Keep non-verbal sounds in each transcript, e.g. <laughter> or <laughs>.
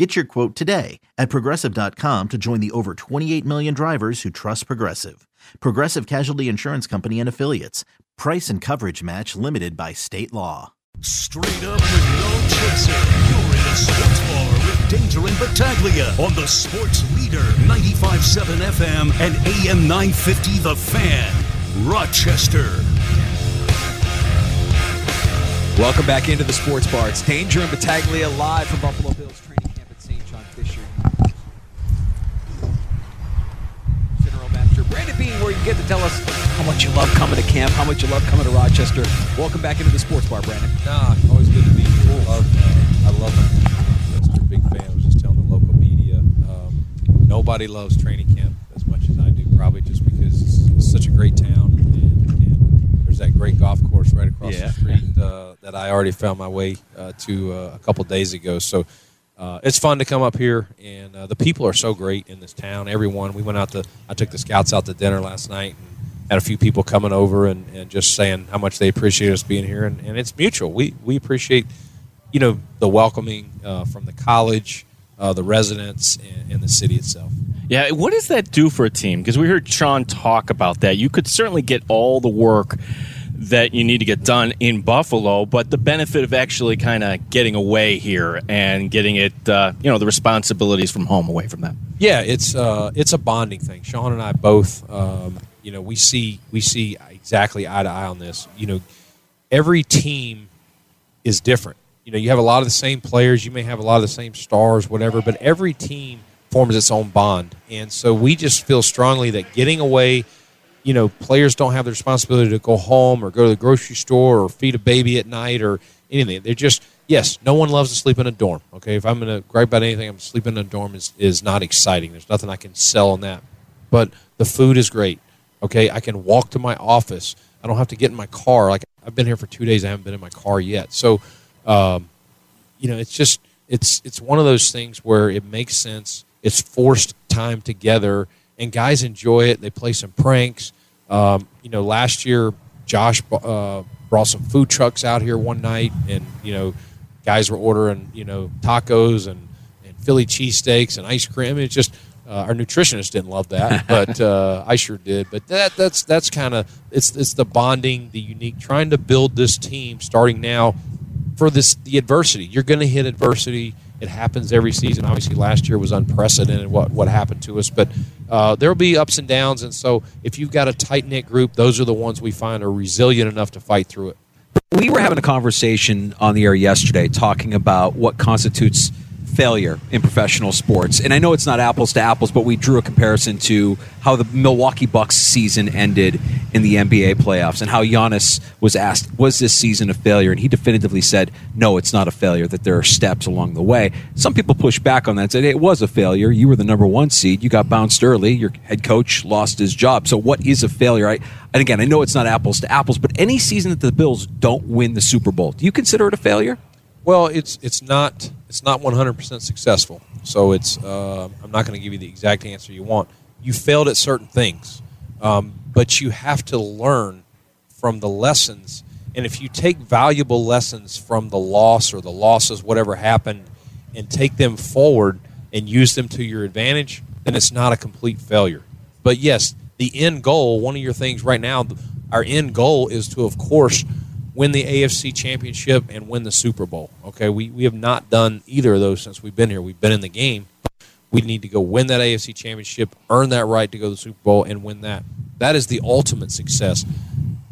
Get your quote today at progressive.com to join the over 28 million drivers who trust Progressive. Progressive Casualty Insurance Company and Affiliates. Price and coverage match limited by state law. Straight up with no chaser. You're in a sports bar with Danger and Battaglia on the Sports Leader 95.7 FM and AM 950 The Fan. Rochester. Welcome back into the sports bar. It's Danger and Battaglia live from Buffalo Bills Manager Brandon Beane, where you get to tell us how much you love coming to camp, how much you love coming to Rochester. Welcome back into the sports bar, Brandon. Nah, always good to be here. Love, uh, I love it. Rochester, big fan. I was just telling the local media. Um, nobody loves training camp as much as I do, probably just because it's, it's such a great town. And, and there's that great golf course right across Yeah. the street uh, that I already found my way uh, to uh, a couple days ago. So uh, it's fun to come up here, and uh, the people are so great in this town. Everyone, we went out to, I took the scouts out to dinner last night, and had a few people coming over and, and just saying how much they appreciate us being here, and, and it's mutual. We we appreciate, you know, the welcoming uh, from the college, uh, the residents, and, and the city itself. Yeah, what does that do for a team? Because we heard Sean talk about that. You could certainly get all the work that you need to get done in Buffalo, but the benefit of actually kind of getting away here and getting it, uh, you know, the responsibilities from home away from them. Yeah, it's uh, it's a bonding thing. Sean and I both, um, you know, we see we see exactly eye to eye on this. You know, every team is different. You know, you have a lot of the same players. You may have a lot of the same stars, whatever, but every team forms its own bond. And so we just feel strongly that getting away, you know, players don't have the responsibility to go home or go to the grocery store or feed a baby at night or anything. They're just yes, no one loves to sleep in a dorm. Okay, if I'm going to gripe about anything, I'm sleeping in a dorm is is not exciting. There's nothing I can sell on that. But the food is great. Okay, I can walk to my office. I don't have to get in my car. Like I've been here for two days, I haven't been in my car yet. So, um, you know, it's just it's it's one of those things where it makes sense. It's forced time together, and guys enjoy it. They play some pranks. Um, you know, last year Josh uh, brought some food trucks out here one night, and you know, guys were ordering you know tacos and and Philly cheesesteaks and ice cream. It's just uh, our nutritionist didn't love that, <laughs> but uh, I sure did. But that that's that's kind of it's it's the bonding, the unique, trying to build this team starting now for this the adversity. You're going to hit adversity. It happens every season. Obviously, last year was unprecedented. What what happened to us, but uh, there will be ups and downs. And so, if you've got a tight knit group, those are the ones we find are resilient enough to fight through it. We were having a conversation on the air yesterday talking about what constitutes failure in professional sports. And I know it's not apples to apples, but we drew a comparison to how the Milwaukee Bucks season ended in the NBA playoffs and how Giannis was asked, was this season a failure? And he definitively said, no, it's not a failure, that there are steps along the way. Some people pushed back on that and said, it was a failure. You were the number one seed. You got bounced early. Your head coach lost his job. So what is a failure? I, and again, I know it's not apples to apples, but any season that the Bills don't win the Super Bowl, do you consider it a failure? Well, it's it's not it's not 100% successful. So it's uh, I'm not going to give you the exact answer you want. You failed at certain things, um, but you have to learn from the lessons. And if you take valuable lessons from the loss or the losses, whatever happened, and take them forward and use them to your advantage, then it's not a complete failure. But yes, the end goal, one of your things right now, our end goal is to, of course, win the AFC championship and win the Super Bowl. Okay, we, we have not done either of those since we've been here. We've been in the game. We need to go win that AFC championship, earn that right to go to the Super Bowl, and win that. That is the ultimate success.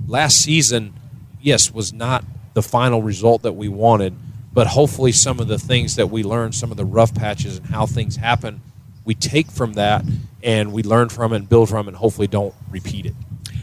Last season, yes, was not the final result that we wanted, but hopefully some of the things that we learned, some of the rough patches and how things happen, we take from that and we learn from it and build from it and hopefully don't repeat it.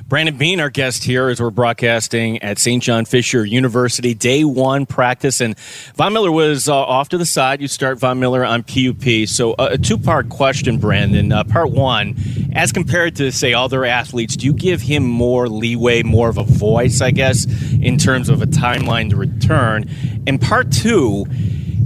Brandon Beane, our guest here, as we're broadcasting at St. John Fisher University, day one practice. And Von Miller was uh, off to the side. You start Von Miller on PUP. So, uh, a two part question, Brandon. Uh, part one, as compared to, say, other athletes, do you give him more leeway, more of a voice, I guess, in terms of a timeline to return? And part two,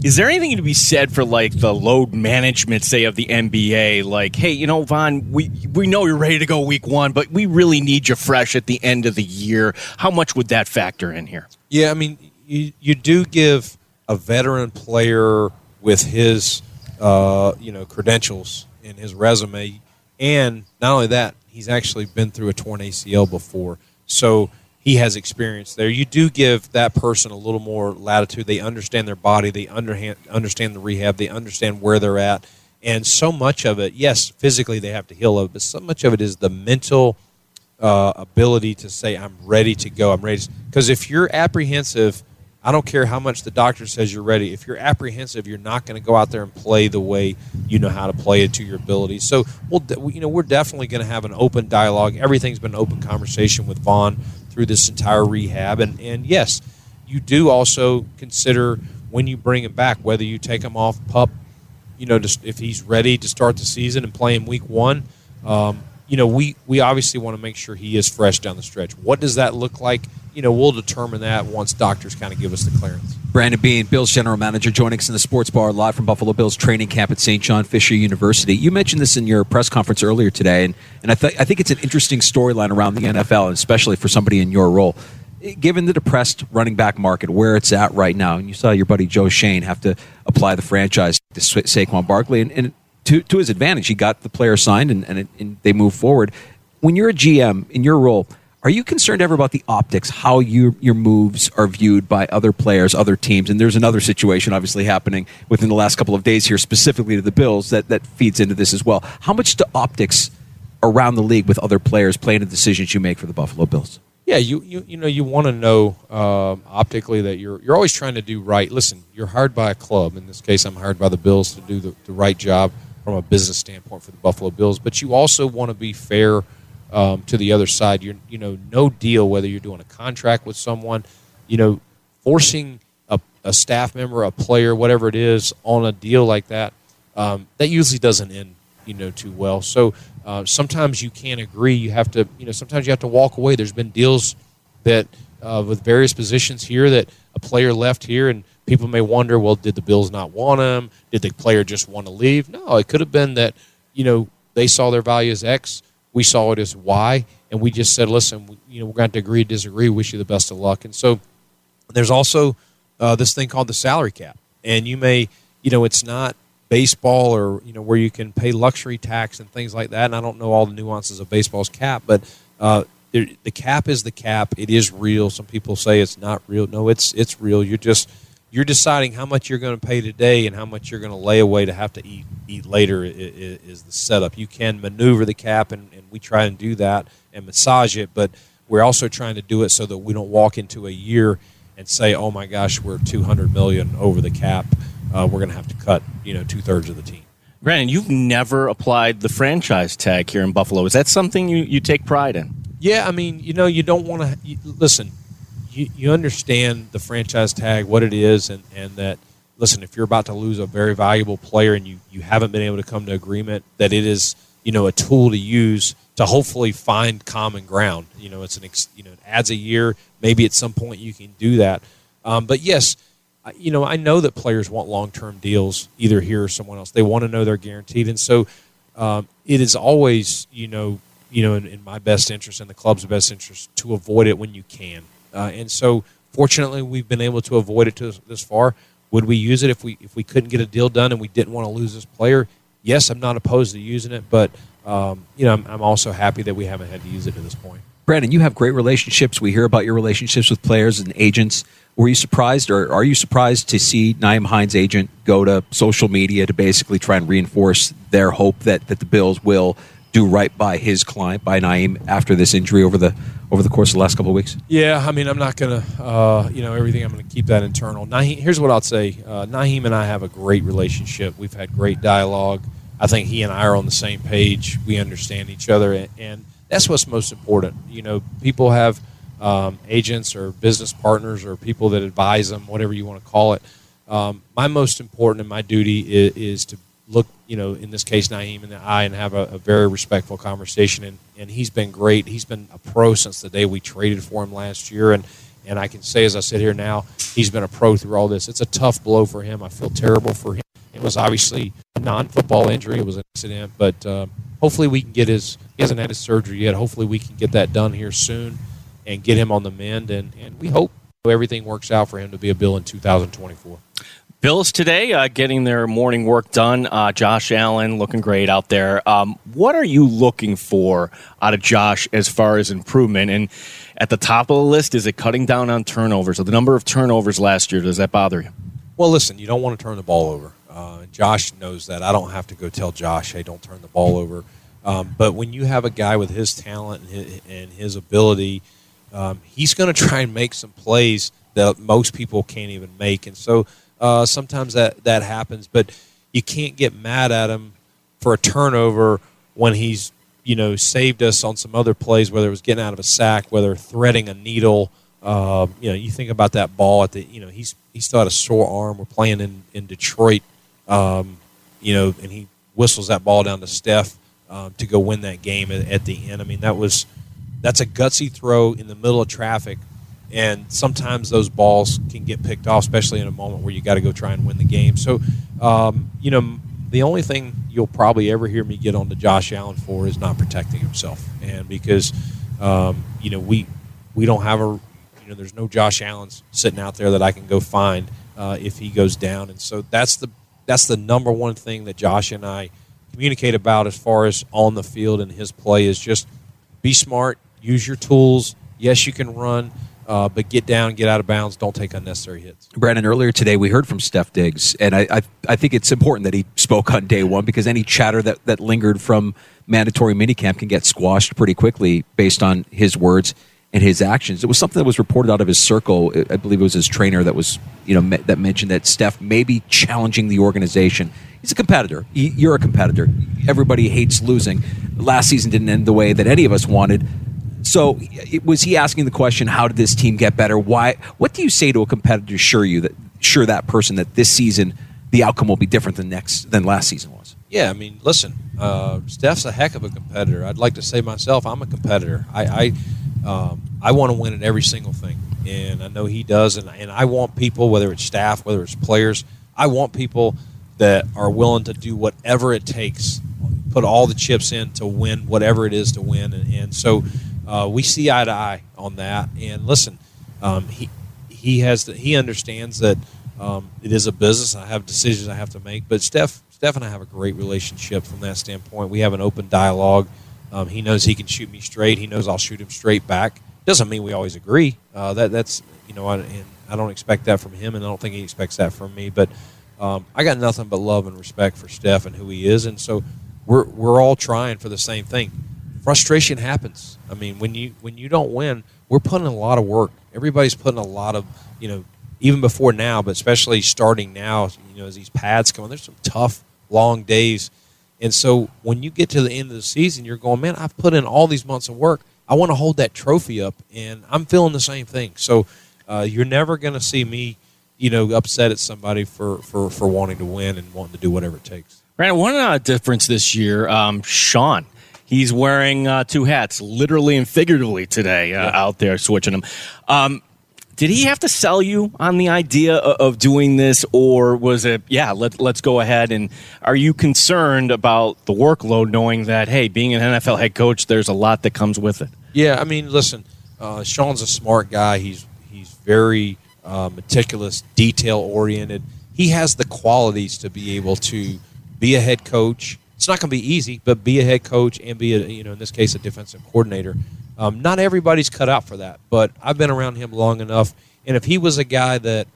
is there anything to be said for like the load management, say, of the NBA? Like, hey, you know, Von, we we know you're ready to go week one, but we really need you fresh at the end of the year. How much would that factor in here? Yeah, I mean, you you do give a veteran player with his uh, you know credentials and his resume, and not only that, he's actually been through a torn ACL before, so he has experience there. You do give that person a little more latitude. They understand their body. They understand the rehab. They understand where they're at. And so much of it, yes, physically they have to heal it, but so much of it is the mental uh, ability to say, "I'm ready to go. I'm ready." Because if you're apprehensive, I don't care how much the doctor says you're ready. If you're apprehensive, you're not going to go out there and play the way you know how to play it to your ability. So, we'll, you know, we're definitely going to have an open dialogue. Everything's been an open conversation with Von through this entire rehab. And, and yes, you do also consider when you bring him back, whether you take him off pup, you know, just if he's ready to start the season and play him week one. Um, you know, we, we obviously want to make sure he is fresh down the stretch. What does that look like? You know, we'll determine that once doctors kind of give us the clearance. Brandon Beane, Bills general manager, joining us in the sports bar live from Buffalo Bills training camp at St. John Fisher University. You mentioned this in your press conference earlier today, and, and I, th- I think it's an interesting storyline around the NFL, especially for somebody in your role. Eh, given the depressed running back market, where it's at right now, and you saw your buddy Joe Schoen have to apply the franchise to Sa- Saquon Barkley, and, and to, to his advantage, he got the player signed, and, and, it, and they move forward. When you're a GM in your role, are you concerned ever about the optics, how you, your moves are viewed by other players, other teams? And there's another situation obviously happening within the last couple of days here, specifically to the Bills, that, that feeds into this as well. How much do optics around the league with other players play into decisions you make for the Buffalo Bills? Yeah, you you, you know you want to know um, optically that you're you're always trying to do right. Listen, you're hired by a club. In this case, I'm hired by the Bills to do the, the right job from a business standpoint for the Buffalo Bills. But you also want to be fair um, to the other side. You're, you know, no deal whether you're doing a contract with someone, you know, forcing a, a staff member, a player, whatever it is, on a deal like that. Um, that usually doesn't end, you know, too well. So uh, sometimes you can't agree. You have to, you know, sometimes you have to walk away. There's been deals that uh, with various positions here that a player left here and people may wonder, well, did the Bills not want him? Did the player just want to leave? No, it could have been that, you know, they saw their value as X we saw it as why, and we just said, listen, you know, we're going to agree, to disagree. Wish you the best of luck. And so there's also uh, this thing called the salary cap, and you may, you know, it's not baseball or you know where you can pay luxury tax and things like that. And I don't know all the nuances of baseball's cap, but uh, the cap is the cap. It is real. Some people say it's not real. No, it's it's real. You're just you're deciding how much you're going to pay today and how much you're going to lay away to have to eat eat later is, is the setup. You can maneuver the cap, and, and, we try and do that and massage it, but we're also trying to do it so that we don't walk into a year and say, "Oh my gosh, we're 200 million over the cap. Uh, we're going to have to cut you know two thirds of the team." Brandon, you've never applied the franchise tag here in Buffalo. Is that something you, you take pride in? Yeah, I mean, you know, you don't want to listen you, you understand the franchise tag, what it is, and, and that, listen, if you're about to lose a very valuable player and you, you haven't been able to come to agreement, that it is, you know, a tool to use to hopefully find common ground. You know, it's an, you know, it adds a year. Maybe at some point you can do that. Um, but yes, you know, I know that players want long-term deals, either here or someone else. They want to know they're guaranteed, and so um, it is always, you know, you know, in, in, my best interest and the club's best interest to avoid it when you can. Uh, and so, fortunately, we've been able to avoid it to this far. Would we use it if we if we couldn't get a deal done and we didn't want to lose this player? Yes, I'm not opposed to using it, but um, you know, I'm, I'm also happy that we haven't had to use it to this point. Brandon, you have great relationships. We hear about your relationships with players and agents. Were you surprised, or are you surprised to see Nyheim Hines' agent go to social media to basically try and reinforce their hope that, that the Bills will do right by his client, by Nyheim, after this injury over the over the course of the last couple of weeks? Yeah, I mean, I'm not gonna, uh, you know, everything. I'm gonna keep that internal. Nyheim, here's what I'll say: uh, Nyheim and I have a great relationship. We've had great dialogue. I think he and I are on the same page. We understand each other, and, and that's what's most important. You know, people have um, agents or business partners or people that advise them, whatever you want to call it. Um, my most important and my duty is, is, to look, you know, in this case, Nyheim in the eye and have a, a, very respectful conversation. And, and he's been great. He's been a pro since the day we traded for him last year. And, and I can say, as I sit here now, he's been a pro through all this. It's a tough blow for him. I feel terrible for him. It was obviously a non-football injury. It was an accident, but uh, hopefully we can get his. He hasn't had his surgery yet. Hopefully we can get that done here soon and get him on the mend. And, and we hope everything works out for him to be a Bill in 2024. Bills today uh, getting their morning work done. Uh, Josh Allen looking great out there. Um, what are you looking for out of Josh as far as improvement? And at the top of the list, is it cutting down on turnovers? So the number of turnovers last year, does that bother you? Well, listen, you don't want to turn the ball over. Uh, Josh knows that. I don't have to go tell Josh, hey, don't turn the ball over. Um, but when you have a guy with his talent and his, and his ability – um, he's going to try and make some plays that most people can't even make. And so uh, sometimes that, that happens, but you can't get mad at him for a turnover when he's you know saved us on some other plays, whether it was getting out of a sack, whether threading a needle. Uh, you know, you think about that ball at the you know he's he's still had a sore arm. We're playing in in Detroit, um, you know, and he whistles that ball down to Steph um, to go win that game at, at the end. I mean, that was that's a gutsy throw in the middle of traffic. And sometimes those balls can get picked off, especially in a moment where you got to go try and win the game. So, um, you know, the only thing you'll probably ever hear me get on to Josh Allen for is not protecting himself, and because um, you know we we don't have a you know there's no Josh Allen's sitting out there that I can go find uh, if he goes down, and so that's the that's the number one thing that Josh and I communicate about as far as on the field and his play is just be smart, use your tools. Yes, you can run, uh, but get down, get out of bounds. Don't take unnecessary hits. Brandon, earlier today we heard from Stef Diggs, and I, I, I think it's important that he spoke on day one because any chatter that, that lingered from mandatory minicamp can get squashed pretty quickly based on his words and his actions. It was something that was reported out of his circle. I believe it was his trainer that was, you know, that mentioned that Steph may be challenging the organization. He's a competitor. You're a competitor. Everybody hates losing. Last season didn't end the way that any of us wanted. So was he asking the question, how did this team get better? Why? What do you say to a competitor to assure you that sure that person that this season the outcome will be different than next than last season was? Yeah, I mean, listen, uh, Steph's a heck of a competitor. I'd like to say myself, I'm a competitor. I I, um, I want to win at every single thing, and I know he does. And and I want people, whether it's staff, whether it's players, I want people that are willing to do whatever it takes, put all the chips in to win whatever it is to win. And, and so uh, we see eye to eye on that. And listen, um, he he has the, he understands that um, it is a business. I have decisions I have to make. But Steph Steph and I have a great relationship from that standpoint. We have an open dialogue. Um, he knows he can shoot me straight. He knows I'll shoot him straight back. Doesn't mean we always agree. Uh, that that's you know, I, and I don't expect that from him, and I don't think he expects that from me. But um, I got nothing but love and respect for Steph and who he is, and so we're we're all trying for the same thing frustration happens. I mean, when you when you don't win, we're putting a lot of work. Everybody's putting a lot of you know, even before now, but especially starting now. You know, as these pads come, on, there's some tough long days, and so when you get to the end of the season, you're going, man, I've put in all these months of work. I want to hold that trophy up, and I'm feeling the same thing. So uh, you're never going to see me, you know, upset at somebody for, for, for wanting to win and wanting to do whatever it takes. Brandon, one uh, difference this year, um, Sean He's wearing uh, two hats, literally and figuratively, today uh, yeah. out there switching them. Um, did he have to sell you on the idea of doing this, or was it, yeah, let, let's go ahead? And are you concerned about the workload, knowing that, hey, being an NFL head coach, there's a lot that comes with it? Yeah, I mean, listen, uh, Sean's a smart guy. He's he's very uh, meticulous, detail oriented. He has the qualities to be able to be a head coach it's not going to be easy, but be a head coach and be a you know in this case a defensive coordinator. Um, not everybody's cut out for that, but I've been around him long enough, and if he was a guy that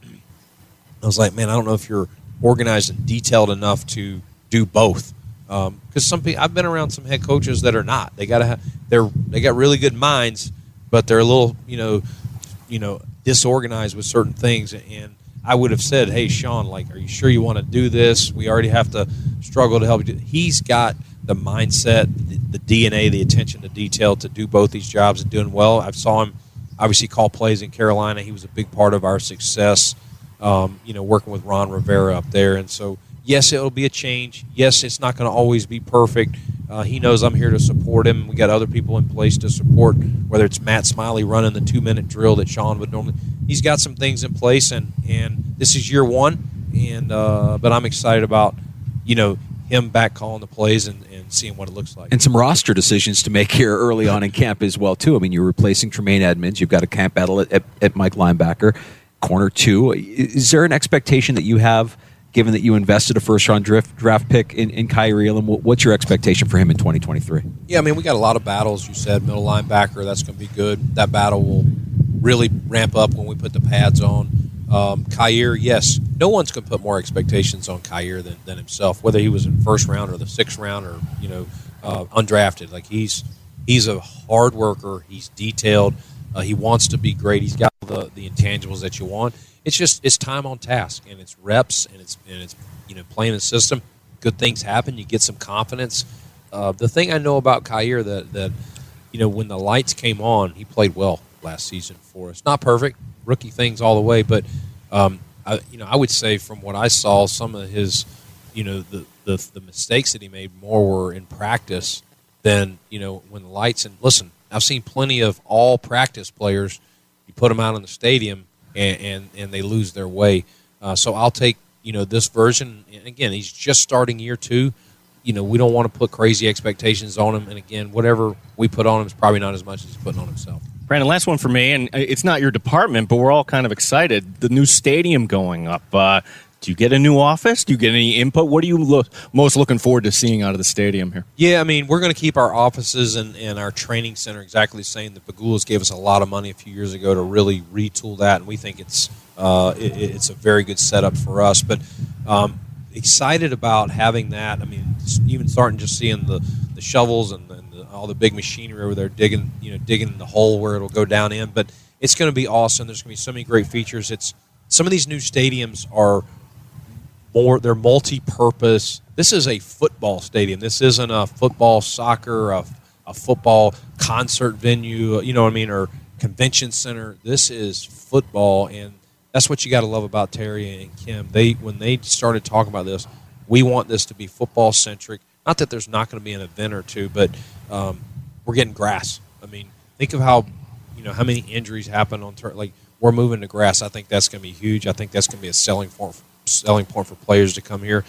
I was like, man, I don't know if you're organized and detailed enough to do both. Because um, some people, I've been around some head coaches that are not. They got to have, they're they got really good minds, but they're a little, you know, you know, disorganized with certain things. And I would have said, "Hey, Sean, like, are you sure you want to do this? We already have to struggle to help you." He's got the mindset, the, the DNA, the attention to detail to do both these jobs and doing well. I saw him obviously call plays in Carolina. He was a big part of our success. Um, you know, working with Ron Rivera up there, and so yes, it'll be a change. Yes, it's not going to always be perfect. Uh, he knows I'm here to support him. We got other people in place to support, whether it's Matt Smiley running the two minute drill that Sean would normally. He's got some things in place, and and this is year one. And uh, but I'm excited about you know him back calling the plays and, and seeing what it looks like. And some roster decisions to make here early on in camp as well too. I mean, you're replacing Tremaine Edmunds. You've got a camp battle at, at, at Mike linebacker, corner two. Is there an expectation that you have? Given that you invested a first round draft, draft pick in, in Kaiir Elam. What's your expectation for him in 2023? Yeah, I mean, we got a lot of battles. You said middle linebacker, that's going to be good. That battle will really ramp up when we put the pads on. Um, Kaiir, yes, no one's going to put more expectations on Kaiir than, than himself, whether he was in first round or the sixth round or you know uh, undrafted. Like he's he's a hard worker. He's detailed. Uh, he wants to be great. He's got the the intangibles that you want it's just it's time on task and it's reps and it's and it's you know playing the system. Good things happen. You get some confidence. Uh, the thing I know about Kaiir that that you know when the lights came on, he played well last season for us. Not perfect, rookie things all the way, but um, I, you know I would say from what I saw, some of his you know the, the the mistakes that he made more were in practice than you know when the lights and listen. I've seen plenty of all practice players. You put them out in the stadium and and, and they lose their way. Uh, so I'll take you know this version. And again, he's just starting year two. You know, we don't want to put crazy expectations on him. And again, whatever we put on him is probably not as much as he's putting on himself. Brandon, last one for me, and it's not your department, but we're all kind of excited. The new stadium going up. Uh, do you get a new office? Do you get any input? What are you lo- most looking forward to seeing out of the stadium here? Yeah, I mean, we're going to keep our offices and, and our training center exactly the same. The Pegulas gave us a lot of money a few years ago to really retool that, and we think it's uh, it, it's a very good setup for us. But um, excited about having that. I mean, even starting just seeing the, the shovels and, and the, all the big machinery over there digging, you know, digging the hole where it'll go down in. But it's going to be awesome. There's going to be so many great features. It's some of these new stadiums are more they're multi-purpose. This is a football stadium. This isn't a football, soccer, a, a football concert venue. You know what I mean, or convention center. This is football, and that's what you got to love about Terry and Kim. They when they started talking about this, we want this to be football centric. Not that there's not going to be an event or two, but um, we're getting grass. I mean, think of how you know how many injuries happen on turf. Like we're moving to grass. I think that's going to be huge. I think that's going to be a selling point selling point for players to come here.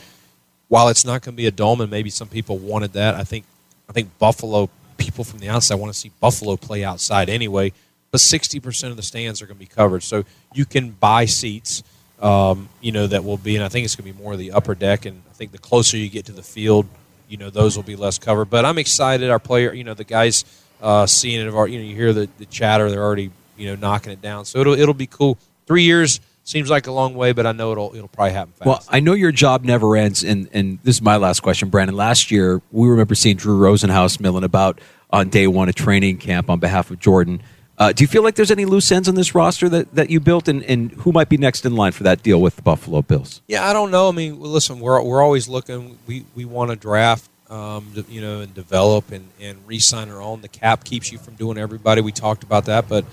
While it's not going to be a dome, and maybe some people wanted that, I think I think Buffalo people from the outside want to see Buffalo play outside anyway. But sixty percent of the stands are going to be covered, so you can buy seats. Um, you know that will be, and I think it's going to be more of the upper deck. And I think the closer you get to the field, you know those will be less covered. But I'm excited. Our player, you know, the guys uh, seeing it, you know, you hear the, the chatter. They're already you know knocking it down. So it'll it'll be cool. Three years seems like a long way, but I know it'll it'll probably happen fast. Well, I know your job never ends, and and this is my last question, Brandon. Last year, we remember seeing Drew Rosenhaus milling about on day one of training camp on behalf of Jordan. Uh, do you feel like there's any loose ends on this roster that, that you built, and, and who might be next in line for that deal with the Buffalo Bills? Yeah, I don't know. I mean, listen, we're we're always looking. We we want to draft. Um, you know, and develop and, and re-sign our own. The cap keeps you from doing everybody. We talked about that, but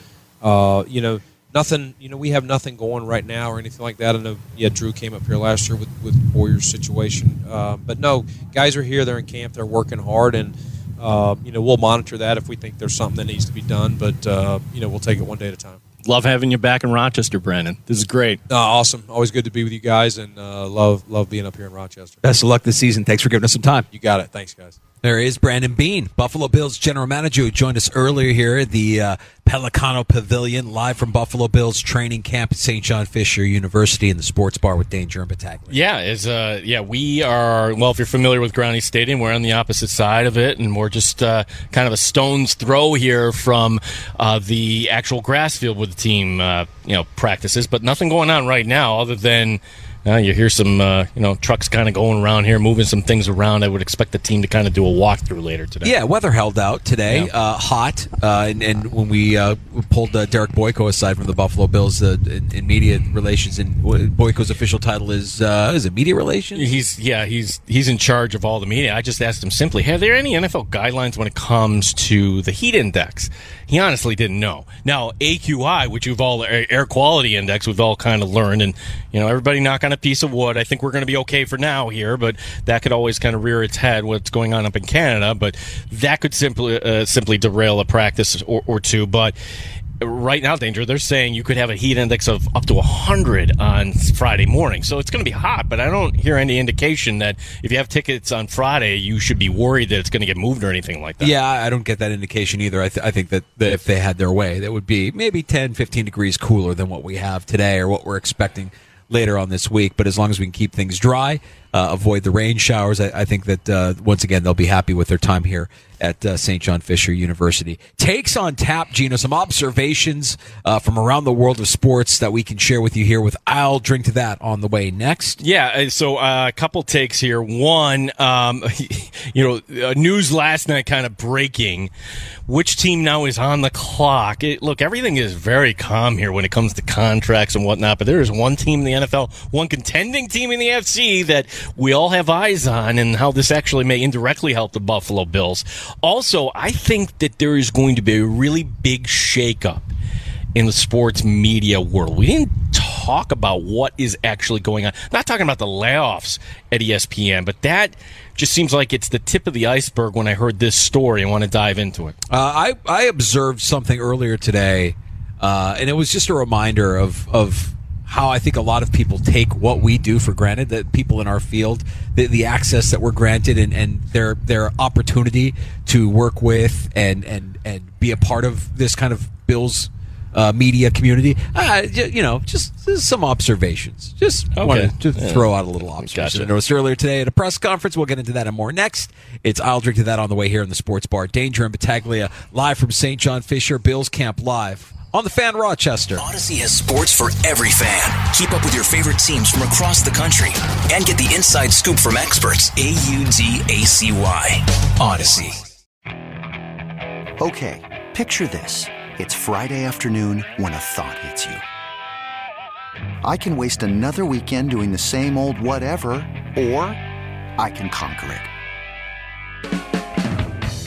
uh, you know, nothing. You know, we have nothing going right now or anything like that. I know. Yeah, Drew came up here last year with with Poyer's situation, uh, but no, guys are here. They're in camp. They're working hard, and uh, you know we'll monitor that if we think there's something that needs to be done. But uh, you know we'll take it one day at a time. Love having you back in Rochester, Brandon. This is great. awesome. Always good to be with you guys, and uh, love love being up here in Rochester. Best of luck this season. Thanks for giving us some time. You got it. Thanks, guys. There is Brandon Beane, Buffalo Bills general manager, who joined us earlier here at the uh, Pelicano Pavilion, live from Buffalo Bills training camp at St. John Fisher University in the sports bar with Danger and Battaglia. Yeah, is uh, yeah, we are. Well, if you're familiar with Growney Stadium, we're on the opposite side of it, and we're just uh, kind of a stone's throw here from uh, the actual grass field where the team, uh, you know, practices. But nothing going on right now, other than Uh, you hear some, uh, you know, trucks kind of going around here, moving some things around. I would expect the team to kind of do a walkthrough later today. Yeah, weather held out today. Yeah. Uh, hot, uh, and, and when we uh, pulled uh, Derek Boyko aside from the Buffalo Bills uh, in, in media relations, and Boyko's official title is uh, is it media relations? He's yeah, he's he's in charge of all the media. I just asked him simply, "Are there any NFL guidelines when it comes to the heat index?" He honestly didn't know. Now AQI, which you've all air quality index, we've all kind of learned, and you know everybody knock on a piece of wood. I think we're going to be okay for now here, but that could always kind of rear its head. What's going on up in Canada, but that could simply uh, simply derail a practice or, or two. But right now, danger. They're saying you could have a heat index of up to 100 on Friday morning. So it's going to be hot, but I don't hear any indication that if you have tickets on Friday, you should be worried that it's going to get moved or anything like that. Yeah, I don't get that indication either. I, th- I think that, that if they had their way, that would be maybe 10, 15 degrees cooler than what we have today or what we're expecting later on this week. But as long as we can keep things dry, uh, avoid the rain showers, I, I think that uh, once again they'll be happy with their time here at uh, St. John Fisher University. Takes on tap, Gino. Some observations uh, from around the world of sports that we can share with you here. With I'll drink to that on the way next. Yeah, so uh, a couple takes here. One, um, <laughs> you know, uh, news last night kind of breaking. Which team now is on the clock? It, look, everything is very calm here when it comes to contracts and whatnot, but there is one team in the NFL, one contending team in the FC that we all have eyes on and how this actually may indirectly help the Buffalo Bills. Also, I think that there is going to be a really big shakeup in the sports media world. We didn't talk about what is actually going on. Not talking about the layoffs at ESPN, but that just seems like it's the tip of the iceberg when I heard this story. I want to dive into it. Uh, I I observed something earlier today, uh, and it was just a reminder of of how I think a lot of people take what we do for granted. That people in our field, the, the access that we're granted, and, and their their opportunity to work with and and and be a part of this kind of Bills. Uh, media community, uh, you know, just, just some observations. Just Okay. wanted to Yeah. throw out a little observation. Gotcha. I noticed earlier today at a press conference. We'll get into that and more next. It's I'll drink to that on the way here in the sports bar. Danger and Battaglia live from St. John Fisher Bills Camp live on the Fan Rochester. Audacy has sports for every fan. Keep up with your favorite teams from across the country and get the inside scoop from experts. A U D A C Y. Audacy. Okay, picture this. It's Friday afternoon when a thought hits you. I can waste another weekend doing the same old whatever, or I can conquer it.